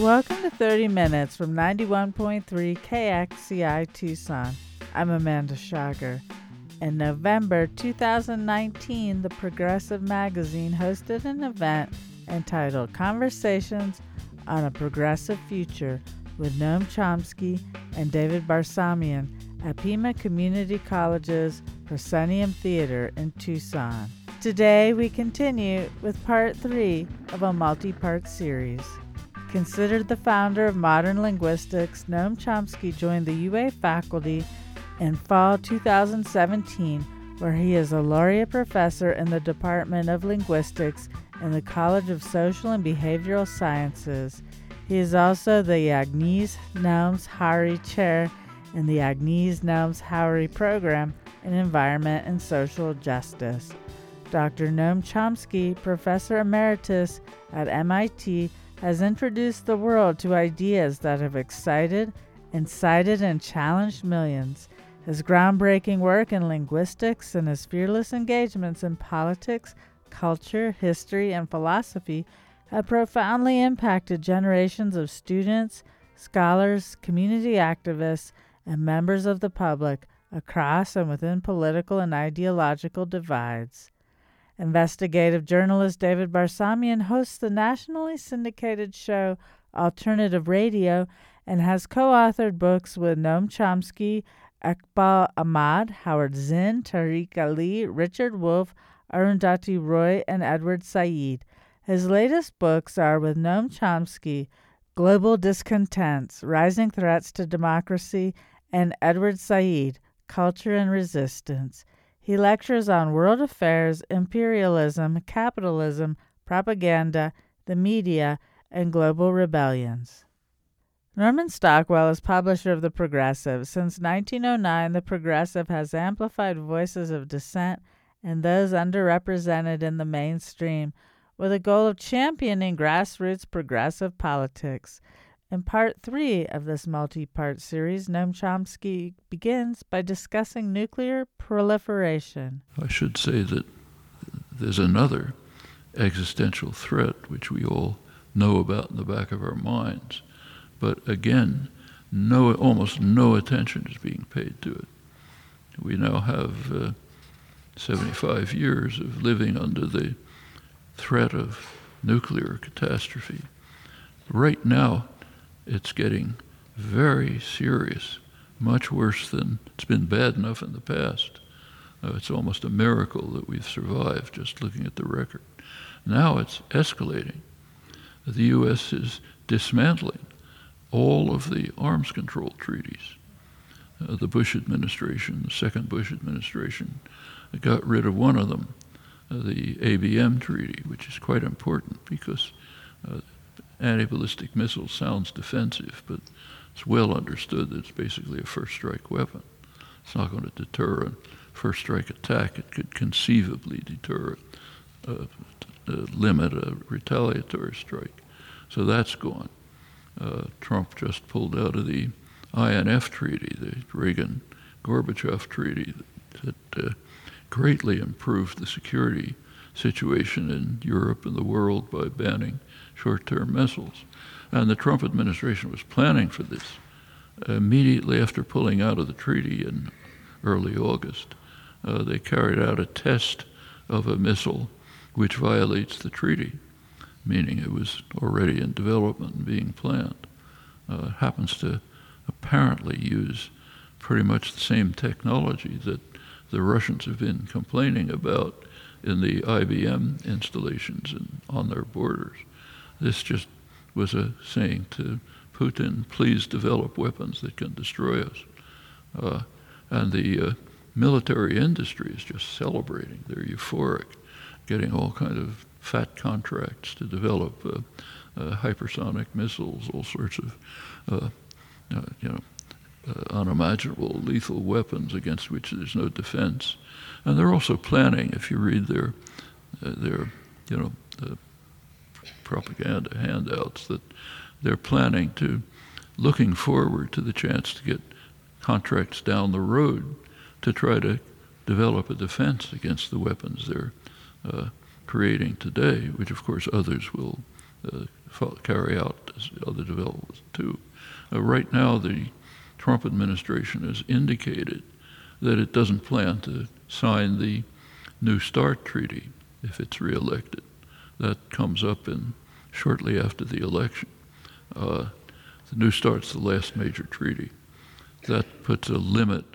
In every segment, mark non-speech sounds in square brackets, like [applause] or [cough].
Welcome to 30 Minutes from 91.3 KXCI Tucson. I'm Amanda Schager. In November 2019, the Progressive Magazine hosted an event entitled Conversations on a Progressive Future with Noam Chomsky and David Barsamian at Pima Community College's Proscenium Theater in Tucson. Today, we continue with part three of a multi part series. Considered the founder of modern linguistics, Noam Chomsky joined the UA faculty in fall 2017, where he is a laureate professor in the Department of Linguistics in the College of Social and Behavioral Sciences. He is also the Agnes Nelms Haury Chair in the Agnes Nelms Haury Program in Environment and Social Justice. Dr. Noam Chomsky, Professor Emeritus at MIT, has introduced the world to ideas that have excited, incited, and challenged millions. His groundbreaking work in linguistics and his fearless engagements in politics, culture, history, and philosophy have profoundly impacted generations of students, scholars, community activists, and members of the public across and within political and ideological divides. Investigative journalist David Barsamian hosts the nationally syndicated show Alternative Radio and has co authored books with Noam Chomsky, Eqbal Ahmad, Howard Zinn, Tariq Ali, Richard Wolff, Arundhati Roy, and Edward Said. His latest books are with Noam Chomsky, Global Discontents, Rising Threats to Democracy, and Edward Said, Culture and Resistance. He lectures on world affairs, imperialism, capitalism, propaganda, the media, and global rebellions. Norman Stockwell is publisher of The Progressive. Since 1909, The Progressive has amplified voices of dissent and those underrepresented in the mainstream with a goal of championing grassroots progressive politics. In part three of this multi part series, Noam Chomsky begins by discussing nuclear proliferation. I should say that there's another existential threat which we all know about in the back of our minds, but again, no, almost no attention is being paid to it. We now have uh, 75 years of living under the threat of nuclear catastrophe. Right now, it's getting very serious, much worse than it's been bad enough in the past. Uh, it's almost a miracle that we've survived just looking at the record. Now it's escalating. The U.S. is dismantling all of the arms control treaties. Uh, the Bush administration, the second Bush administration, got rid of one of them, uh, the ABM treaty, which is quite important because uh, anti-ballistic missile sounds defensive, but it's well understood that it's basically a first strike weapon. It's not going to deter a first strike attack. It could conceivably deter, uh, uh, limit a retaliatory strike. So that's gone. Uh, Trump just pulled out of the INF treaty, the Reagan Gorbachev treaty, that, that uh, greatly improved the security situation in Europe and the world by banning short term missiles. And the Trump administration was planning for this immediately after pulling out of the treaty in early August. Uh, they carried out a test of a missile which violates the treaty, meaning it was already in development and being planned. Uh, happens to apparently use pretty much the same technology that the Russians have been complaining about in the ABM installations and on their borders. This just was a saying to Putin, please develop weapons that can destroy us. Uh, and the uh, military industry is just celebrating. They're euphoric, getting all kind of fat contracts to develop uh, uh hypersonic missiles, all sorts of, uh, uh, you know, unimaginable lethal weapons against which there's no defense. And they're also planning, if you read their, their, you know, propaganda handouts that they're planning to, looking forward to the chance to get contracts down the road to try to develop a defense against the weapons they're uh, creating today, which of course others will uh, carry out as other developments too. Uh, right now, the Trump administration has indicated that it doesn't plan to sign the New START treaty if it's reelected. That comes up in shortly after the election. Uh, the New START's the last major treaty. That puts a limit,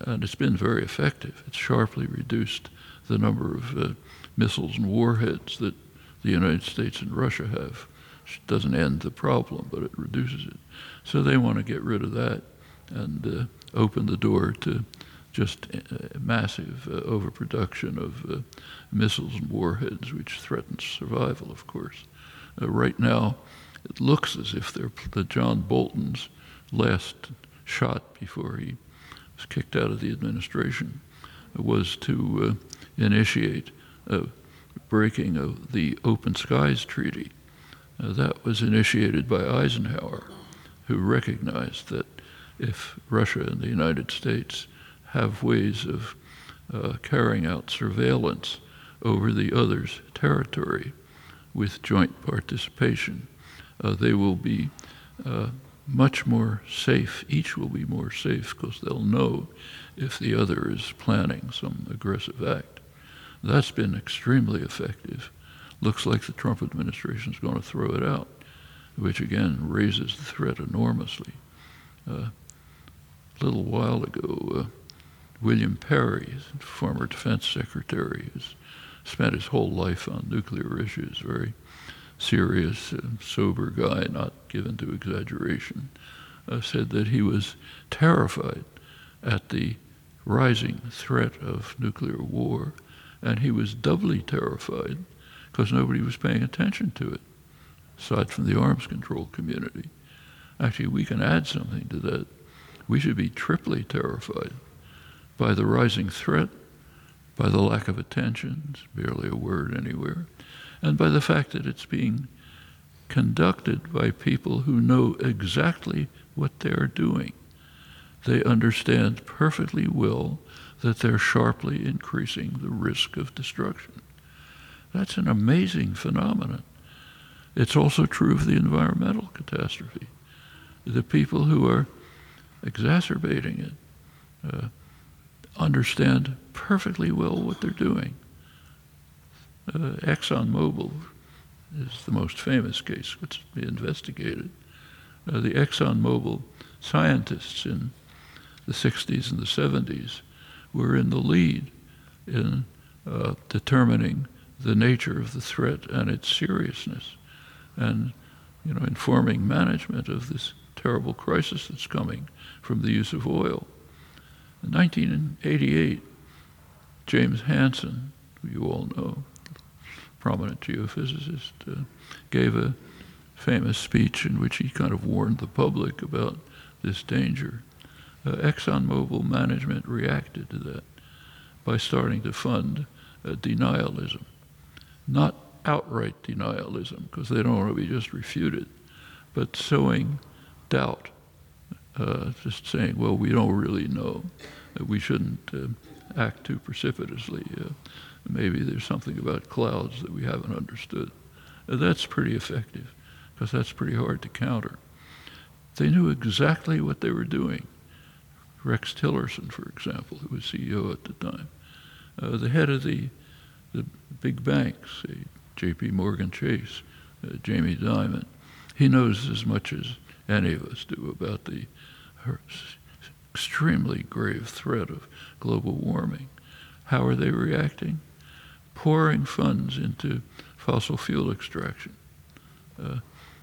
and it's been very effective. It's sharply reduced the number of uh, missiles and warheads that the United States and Russia have. It doesn't end the problem, but it reduces it. So they want to get rid of that and uh, open the door to just uh, massive uh, overproduction of uh, missiles and warheads, which threatens survival, of course. Right now, it looks as if the John Bolton's last shot before he was kicked out of the administration was to initiate a breaking of the Open Skies Treaty. Uh, that was initiated by Eisenhower, who recognized that if Russia and the United States have ways of uh, carrying out surveillance over the other's territory with joint participation, uh, they will be uh, much more safe. Each will be more safe because they'll know if the other is planning some aggressive act. That's been extremely effective. Looks like the Trump administration is going to throw it out, which again raises the threat enormously. Uh, a little while ago, uh, William Perry, former defense secretary, has spent his whole life on nuclear issues, very serious, uh, sober guy, not given to exaggeration, uh, said that he was terrified at the rising threat of nuclear war, and he was doubly terrified because nobody was paying attention to it, aside from the arms control community. Actually, we can add something to that. We should be triply terrified by the rising threat, by the lack of attention, barely a word anywhere, and by the fact that it's being conducted by people who know exactly what they're doing. They understand perfectly well that they're sharply increasing the risk of destruction. That's an amazing phenomenon. It's also true of the environmental catastrophe. The people who are exacerbating it uh, understand perfectly well what they're doing. Uh, ExxonMobil is the most famous case which been investigated. Uh, the ExxonMobil scientists in the 60s and the 70s were in the lead in uh, determining the nature of the threat and its seriousness, and you know, informing management of this terrible crisis that's coming from the use of oil. In 1988, James Hansen, who you all know, prominent geophysicist, uh, gave a famous speech in which he kind of warned the public about this danger. Uh, ExxonMobil management reacted to that by starting to fund uh, denialism. Not outright denialism, because they don't want to be just refuted, but sowing doubt, uh, just saying, well, we don't really know, we shouldn't uh, act too precipitously. Uh, maybe there's something about clouds that we haven't understood. Uh, that's pretty effective, because that's pretty hard to counter. They knew exactly what they were doing. Rex Tillerson, for example, who was CEO at the time, uh, the head of the, the big banks, J.P. Morgan Chase, uh, Jamie Dimon, he knows as much as any of us do about the extremely grave threat of global warming. How are they reacting? Pouring funds into fossil fuel extraction. Uh,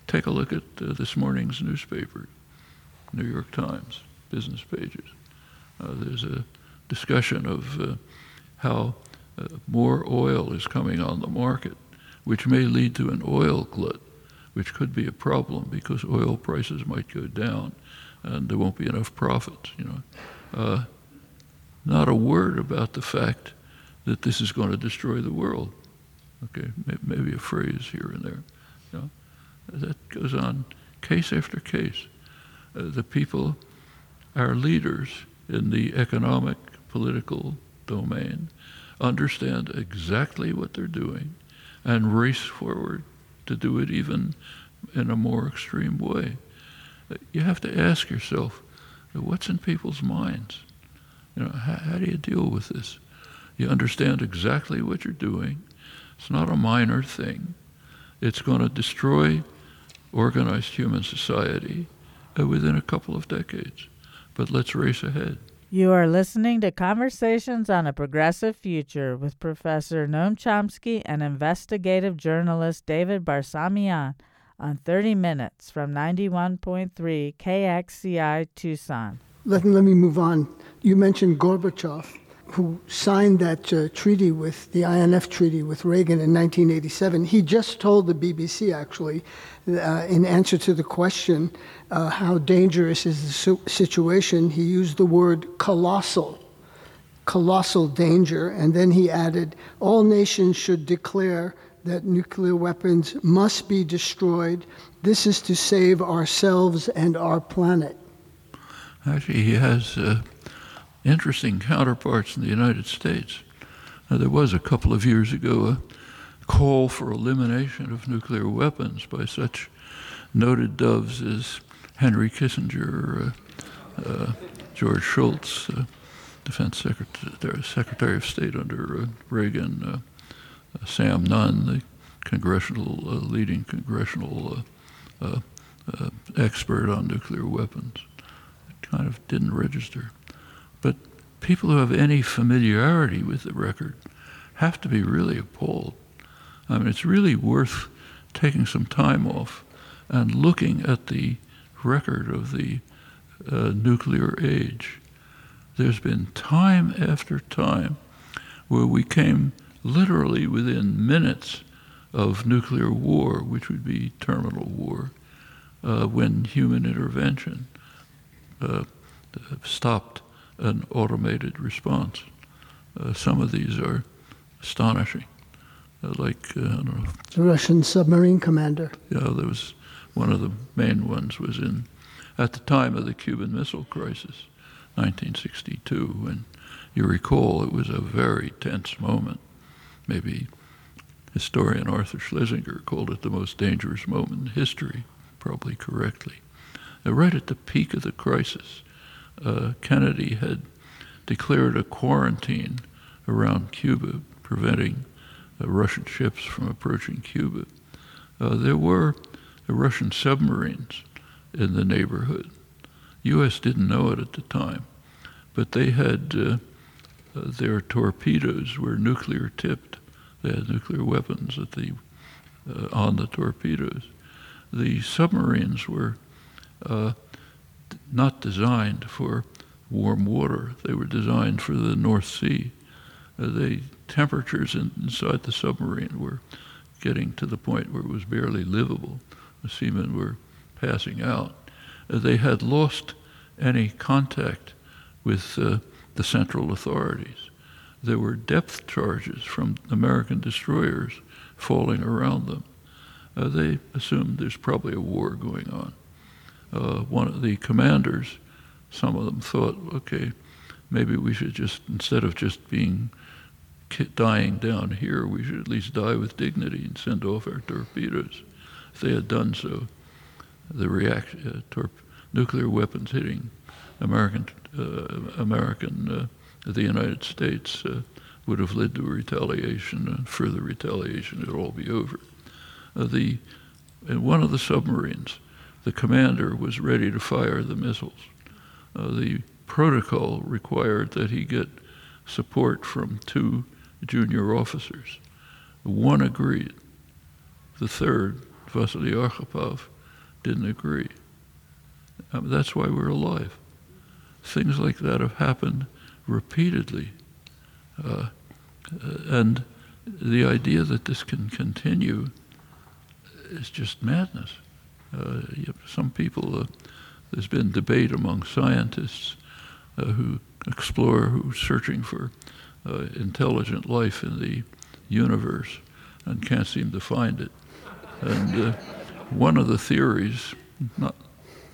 take a look at uh, this morning's newspaper, New York Times business pages. Uh, there's a discussion of uh, how uh, more oil is coming on the market, which may lead to an oil glut, which could be a problem because oil prices might go down and there won't be enough profits. You know, uh, not a word about the fact that this is going to destroy the world. Okay, maybe a phrase here and there. You know, that goes on case after case. Uh, the people our leaders in the economic, political domain understand exactly what they're doing and race forward to do it even in a more extreme way. You have to ask yourself, what's in people's minds? You know, how, how do you deal with this? You understand exactly what you're doing. It's not a minor thing. It's going to destroy organized human society uh, within a couple of decades. But let's race ahead. You are listening to Conversations on a Progressive Future with Professor Noam Chomsky and investigative journalist David Barsamian on 30 Minutes from 91.3 KXCI Tucson. Let, let me move on. You mentioned Gorbachev, who signed that uh, treaty with the INF treaty with Reagan in 1987. He just told the BBC, actually, uh, in answer to the question, uh, how dangerous is the su- situation, he used the word colossal. Colossal danger, and then he added, All nations should declare that nuclear weapons must be destroyed. This is to save ourselves and our planet. Actually, he has uh, interesting counterparts in the United States. Now, there was a couple of years ago a call for elimination of nuclear weapons by such noted doves as Henry Kissinger, uh, uh, George Shultz, uh, Defense Secretary, Secretary, of State under uh, Reagan, uh, uh, Sam Nunn, the congressional uh, leading congressional uh, uh, expert on nuclear weapons. It kind of didn't register. But people who have any familiarity with the record have to be really appalled. I mean, it's really worth taking some time off and looking at the record of the uh, nuclear age. There's been time after time where we came literally within minutes of nuclear war, which would be terminal war, uh, when human intervention uh, stopped an automated response. Uh, some of these are astonishing. Uh, like, uh, I don't know. The Russian submarine commander. Yeah, there was one of the main ones was in, at the time of the Cuban Missile Crisis, 1962, and you recall it was a very tense moment maybe historian Arthur Schlesinger called it the most dangerous moment in history, probably correctly. Uh, right at the peak of the crisis, uh, Kennedy had declared a quarantine around Cuba, preventing uh, Russian ships from approaching Cuba. Uh, there were Russian submarines in the neighborhood. U.S. didn't know it at the time, but they had uh, uh, their torpedoes were nuclear tipped. They had nuclear weapons at the uh, on the torpedoes. The submarines were uh, not designed for warm water. They were designed for the North Sea. Uh, the temperatures in, inside the submarine were getting to the point where it was barely livable. The seamen were passing out. Uh, they had lost any contact with uh, the central authorities. There were depth charges from American destroyers falling around them. Uh, they assumed there's probably a war going on. Uh, one of the commanders, some of them thought, okay, maybe we should just, instead of just being dying down here, we should at least die with dignity and send off our torpedoes. If they had done so, the reaction, uh, nuclear weapons hitting American American uh, the United States uh, would have led to retaliation and further retaliation. It'd all be over. the in one of the submarines, the commander was ready to fire the missiles. the protocol required that he get support from two junior officers. One agreed. The third, Vasily Arkhipov, didn't agree. Um, that's why we're alive things like that have happened repeatedly. Uh, and the idea that this can continue is just madness. Uh, some people, uh, there's been debate among scientists uh, who explore, who are searching for uh, intelligent life in the universe and can't seem to find it. And uh, one of the theories, not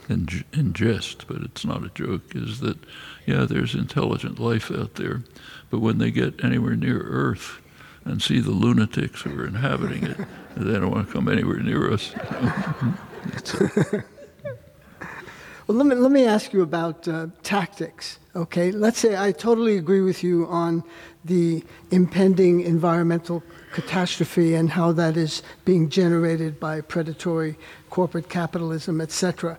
in, in jest, but it's not a joke, is that, yeah, there's intelligent life out there, but when they get anywhere near Earth, and see the lunatics who are inhabiting it. [laughs] they don't want to come anywhere near us. well, let me, let me ask you about uh, tactics. Okay, let's say I totally agree with you on the impending environmental catastrophe and how that is being generated by predatory corporate capitalism, etc.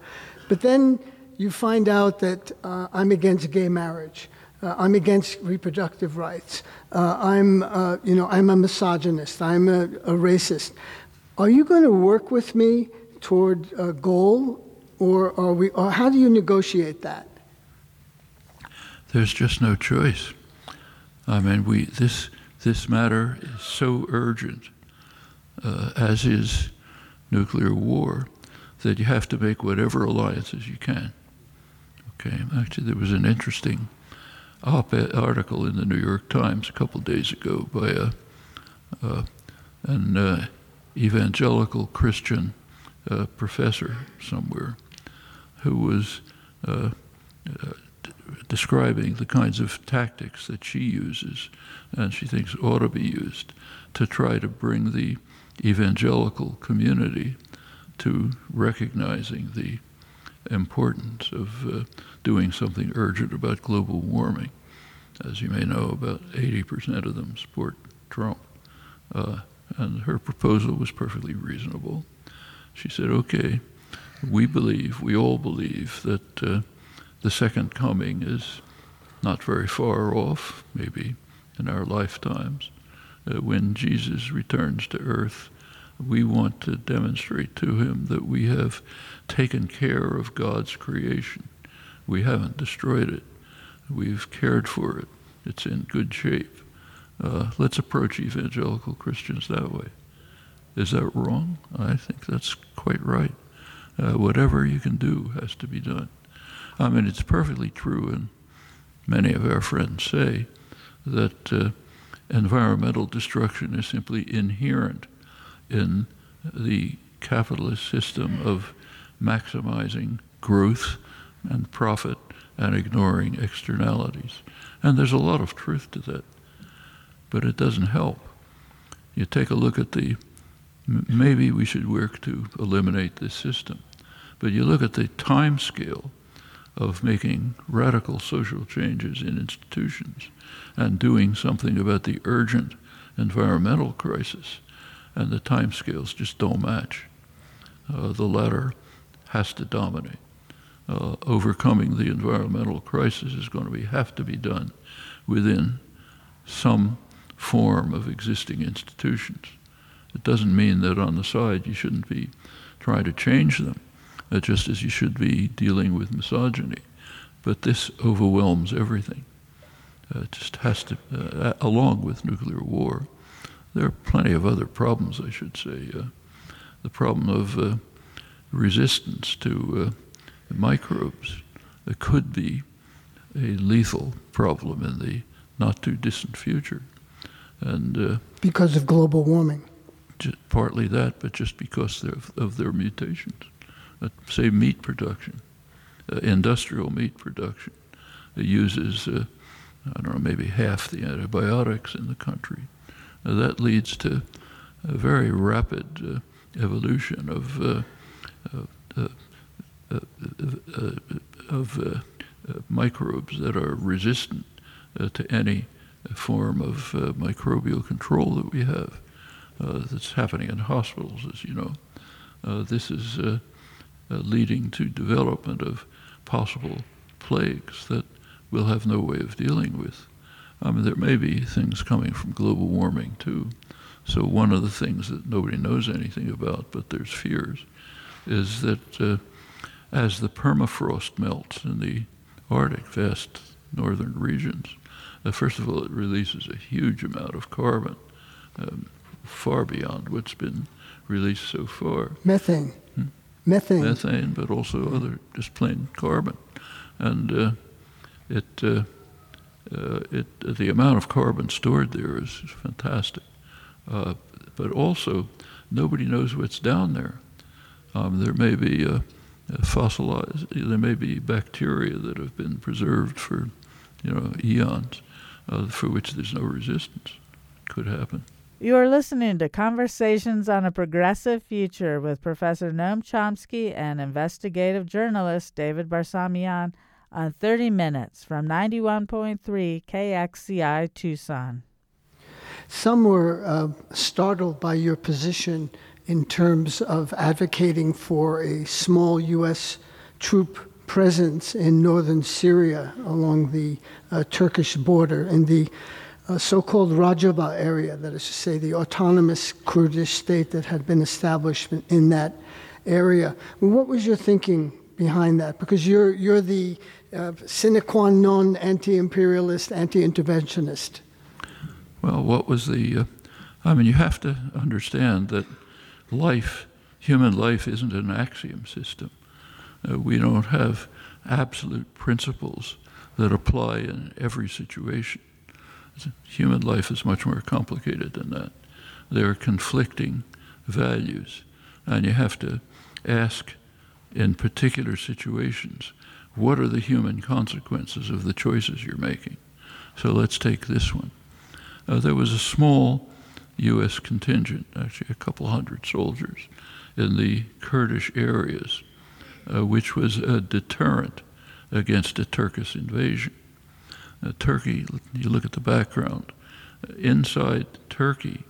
But then you find out that uh, I'm against gay marriage. Uh, I'm against reproductive rights. Uh, I'm, uh, you know, I'm a misogynist. I'm a, a, racist. Are you going to work with me toward a goal, or are we? Or how do you negotiate that? There's just no choice. I mean, we this this matter is so urgent, uh, as is nuclear war, that you have to make whatever alliances you can. Okay, actually, there was an interesting op-ed article in the New York Times a couple days ago by a, uh, an uh, evangelical Christian uh, professor somewhere who was uh, uh, describing the kinds of tactics that she uses and she thinks ought to be used to try to bring the evangelical community to recognizing the importance of uh, doing something urgent about global warming. As you may know, about 80% of them support Trump. Uh, and her proposal was perfectly reasonable. She said, okay, we believe, we all believe, that uh, the second coming is not very far off, maybe in our lifetimes. Uh, when Jesus returns to earth, we want to demonstrate to him that we have taken care of God's creation. We haven't destroyed it. We've cared for it. It's in good shape. Uh, let's approach evangelical Christians that way. Is that wrong? I think that's quite right. Uh, whatever you can do has to be done. I mean, it's perfectly true, and many of our friends say that uh, environmental destruction is simply inherent in the capitalist system of maximizing growth and profit and ignoring externalities. And there's a lot of truth to that, but it doesn't help. You take a look at the, maybe we should work to eliminate this system, but you look at the time scale of making radical social changes in institutions and doing something about the urgent environmental crisis, and the timescales just don't match. Uh, the latter has to dominate. Uh, overcoming the environmental crisis is going to be, have to be done within some form of existing institutions. It doesn't mean that on the side you shouldn't be trying to change them, uh, just as you should be dealing with misogyny. But this overwhelms everything. Uh, it just has to, uh, along with nuclear war. There are plenty of other problems, I should say. Uh, the problem of uh, resistance to uh, microbes could be a lethal problem in the not too distant future. And uh, because of global warming. partly that, but just because of, of their mutations. Uh, say meat production, uh, industrial meat production, uses uh, I don't know maybe half the antibiotics in the country. That leads to a very rapid uh, evolution of uh, uh, uh, uh of microbes that are resistant to any form of microbial control that we have. that's happening in hospitals, as you know. this is leading to development of possible plagues that we'll have no way of dealing with. I mean, there may be things coming from global warming too. So one of the things that nobody knows anything about, but there's fears, is that uh, as the permafrost melts in the Arctic, vast northern regions, uh, first of all, it releases a huge amount of carbon, um, far beyond what's been released so far. Methane. Hmm? Methane. Methane, but also other, just plain carbon. And uh, it, uh, it, the amount of carbon stored there is fantastic. Uh, but also, nobody knows what's down there. Um, there may be uh, fossilized, there may be bacteria that have been preserved for, you know, eons, uh, for which there's no resistance. Could happen. You are listening to Conversations on a Progressive Future with Professor Noam Chomsky and investigative journalist David Barsamian on 30 Minutes from 91.3 KXCI Tucson. Some were uh, startled by your position in terms of advocating for a small U.S. troop presence in northern Syria along the uh, Turkish border in the uh, so-called Rojava area, that is to say, the autonomous Kurdish state that had been established in that area. What was your thinking behind that? Because you're you're the uh, sine qua non anti-imperialist, anti-interventionist. Well, what was the? Uh, I mean, you have to understand that life, human life, isn't an axiom system. Uh, we don't have absolute principles that apply in every situation. Human life is much more complicated than that. There are conflicting values, and you have to ask in particular situations what are the human consequences of the choices you're making. So let's take this one. Uh, there was a small U.S. contingent, actually a couple hundred soldiers, in the Kurdish areas, uh, which was a deterrent against a Turkish invasion. Uh, Turkey, you look at the background, uh, inside Turkey,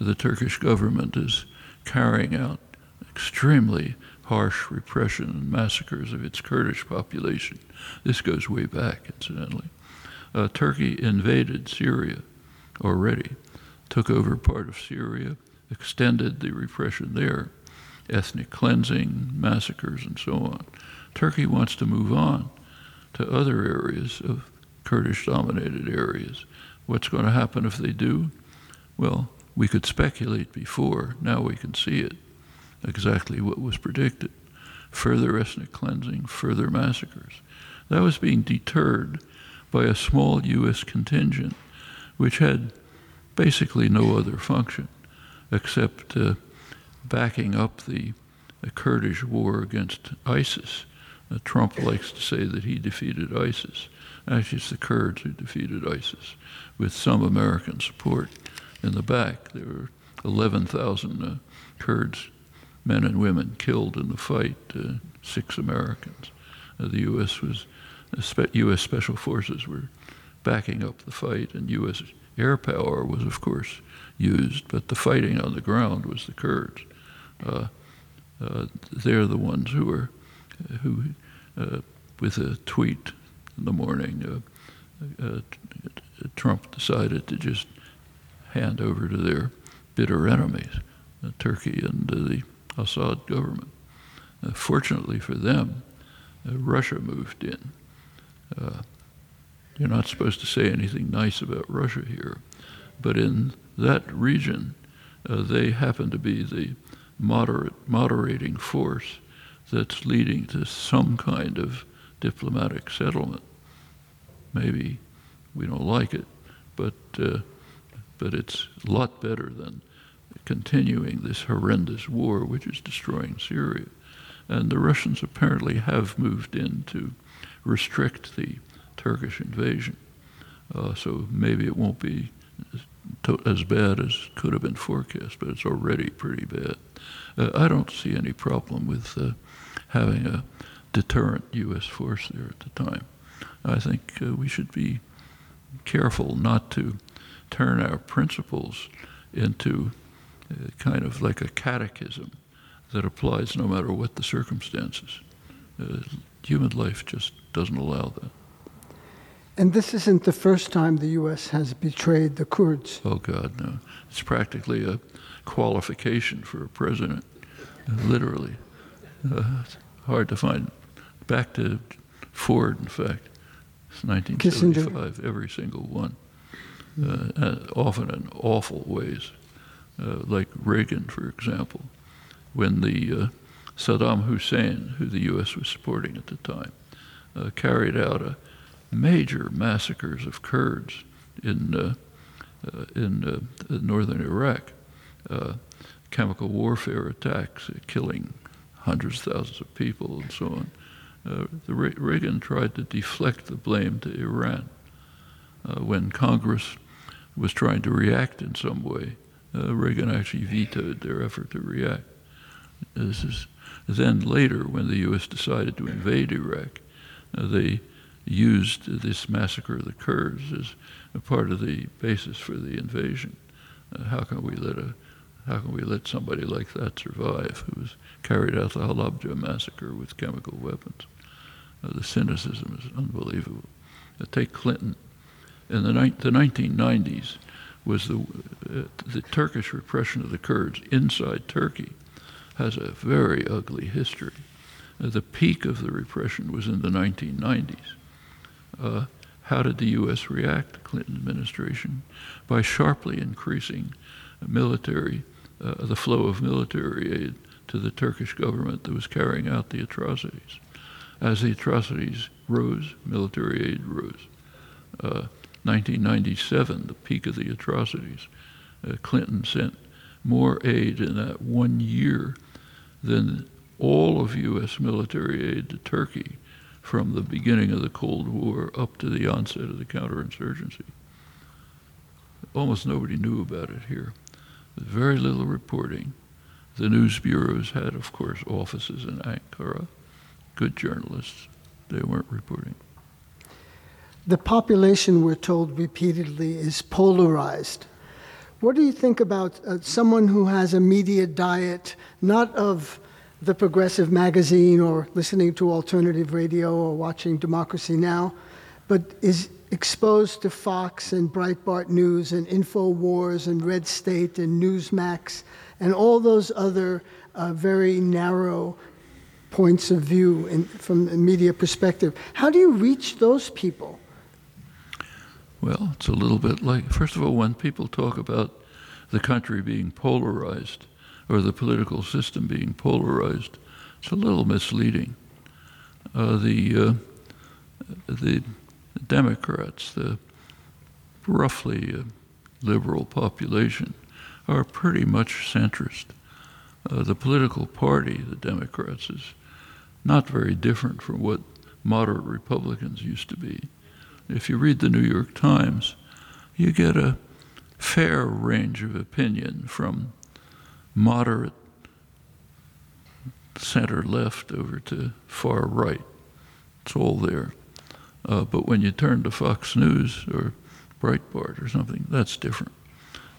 the Turkish government is carrying out extremely harsh repression and massacres of its Kurdish population. This goes way back, incidentally. Uh, Turkey invaded Syria already, took over part of Syria, extended the repression there, ethnic cleansing, massacres, and so on. Turkey wants to move on to other areas of Kurdish dominated areas. What's going to happen if they do? Well, we could speculate before, now we can see it exactly what was predicted further ethnic cleansing, further massacres. That was being deterred by a small U.S. contingent, which had basically no other function except uh, backing up the, Kurdish war against ISIS. Uh, Trump likes to say that he defeated ISIS. Actually, it's the Kurds who defeated ISIS with some American support in the back. There were 11,000 uh, Kurds, men and women, killed in the fight, uh, six Americans. Uh, the U.S. was, U.S. Uh, Special Forces were backing up the fight, and U.S. air power was, of course, used, but the fighting on the ground was the Kurds. Uh, uh, they're the ones who were, who, with a tweet in the morning, uh, uh, Trump decided to just hand over to their bitter enemies, uh, Turkey and the Assad government. fortunately for them, Russia moved in. you're not supposed to say anything nice about Russia here, but in that region, uh, they happen to be the moderate, moderating force that's leading to some kind of diplomatic settlement. Maybe we don't like it, but uh, but it's a lot better than continuing this horrendous war, which is destroying Syria. And the Russians apparently have moved in to restrict the Turkish invasion. Uh, so maybe it won't be as bad as could have been forecast, but it's already pretty bad. Uh, I don't see any problem with uh, having a deterrent U.S. force there at the time. I think uh, we should be careful not to turn our principles into kind of like a catechism that applies no matter what the circumstances. Uh, human life just doesn't allow that. And this isn't the first time the U.S. has betrayed the Kurds. Oh, God, no. It's practically a qualification for a president, literally. Uh, it's hard to find back to Ford, in fact. It's 1975, Kissinger. every single one. Uh, often in awful ways, uh, like Reagan, for example, when the uh, Saddam Hussein, who the U.S. was supporting at the time, uh, carried out major massacres of Kurds in uh, uh, in northern Iraq, chemical warfare attacks, killing hundreds of thousands of people and so on uh, Reagan tried to deflect the blame to Iran. Uh, when Congress was trying to react in some way uh, Reagan actually vetoed their effort to react. This is then later when the U.S. decided to invade Iraq, uh, they used this massacre of the Kurds as a part of the basis for the invasion. Uh, how can we let a how can we let somebody like that survive who was carried out the Halabja massacre with chemical weapons? Uh, the cynicism is unbelievable. Uh, take Clinton. In the, the 1990s was the, uh, the Turkish repression of the Kurds inside Turkey has a very ugly history. Uh, the peak of the repression was in the 1990s. Uh, how did the U.S. react, the Clinton administration? By sharply increasing military, uh, the flow of military aid to the Turkish government that was carrying out the atrocities. As the atrocities rose, military aid rose. Uh, 1997, the peak of the atrocities, uh, Clinton sent more aid in that one year than all of U.S. military aid to Turkey from the beginning of the Cold War up to the onset of the counterinsurgency. Almost nobody knew about it here. Very little reporting. The news bureaus had, of course, offices in Ankara. Good journalists. They weren't reporting. The population, we're told repeatedly, is polarized. What do you think about uh, someone who has a media diet, not of the progressive magazine or listening to alternative radio or watching Democracy Now!, but is exposed to Fox and Breitbart News and InfoWars and Red State and Newsmax and all those other uh, very narrow points of view in, from a media perspective. How do you reach those people? Well, it's a little bit like, first of all, when people talk about the country being polarized or the political system being polarized, it's a little misleading. Uh, the, uh, the Democrats, the roughly uh, liberal population, are pretty much centrist. Uh, the political party, the Democrats, is not very different from what moderate Republicans used to be if you read the New York Times, you get a fair range of opinion from moderate center left over to far right. It's all there. Uh, but when you turn to Fox News or Breitbart or something, that's different.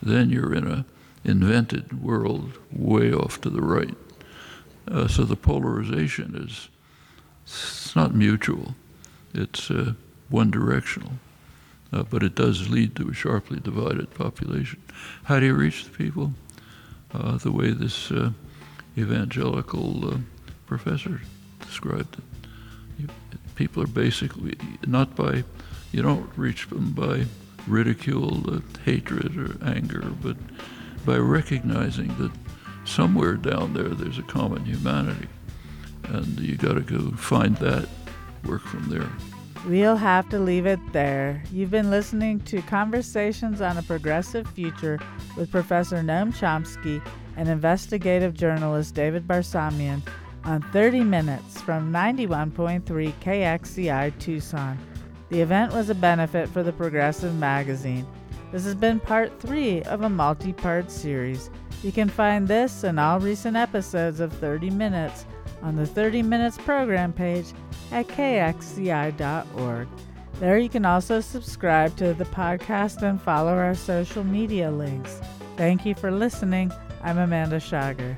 Then you're in a invented world way off to the right. Uh, so the polarization is it's not mutual. It's uh, one directional, uh, but it does lead to a sharply divided population. How do you reach the people? Uh, the way this uh, evangelical uh, professor described it. You, people are basically not by, you don't reach them by ridicule, uh, hatred, or anger, but by recognizing that somewhere down there there's a common humanity. And you got to go find that, work from there. We'll have to leave it there. You've been listening to Conversations on a Progressive Future with Professor Noam Chomsky and investigative journalist David Barsamian on 30 Minutes from 91.3 KXCI Tucson. The event was a benefit for the Progressive magazine. This has been part three of a multi part series. You can find this and all recent episodes of 30 Minutes on the 30 Minutes program page at kxci.org. There you can also subscribe to the podcast and follow our social media links. Thank you for listening. I'm Amanda Schager.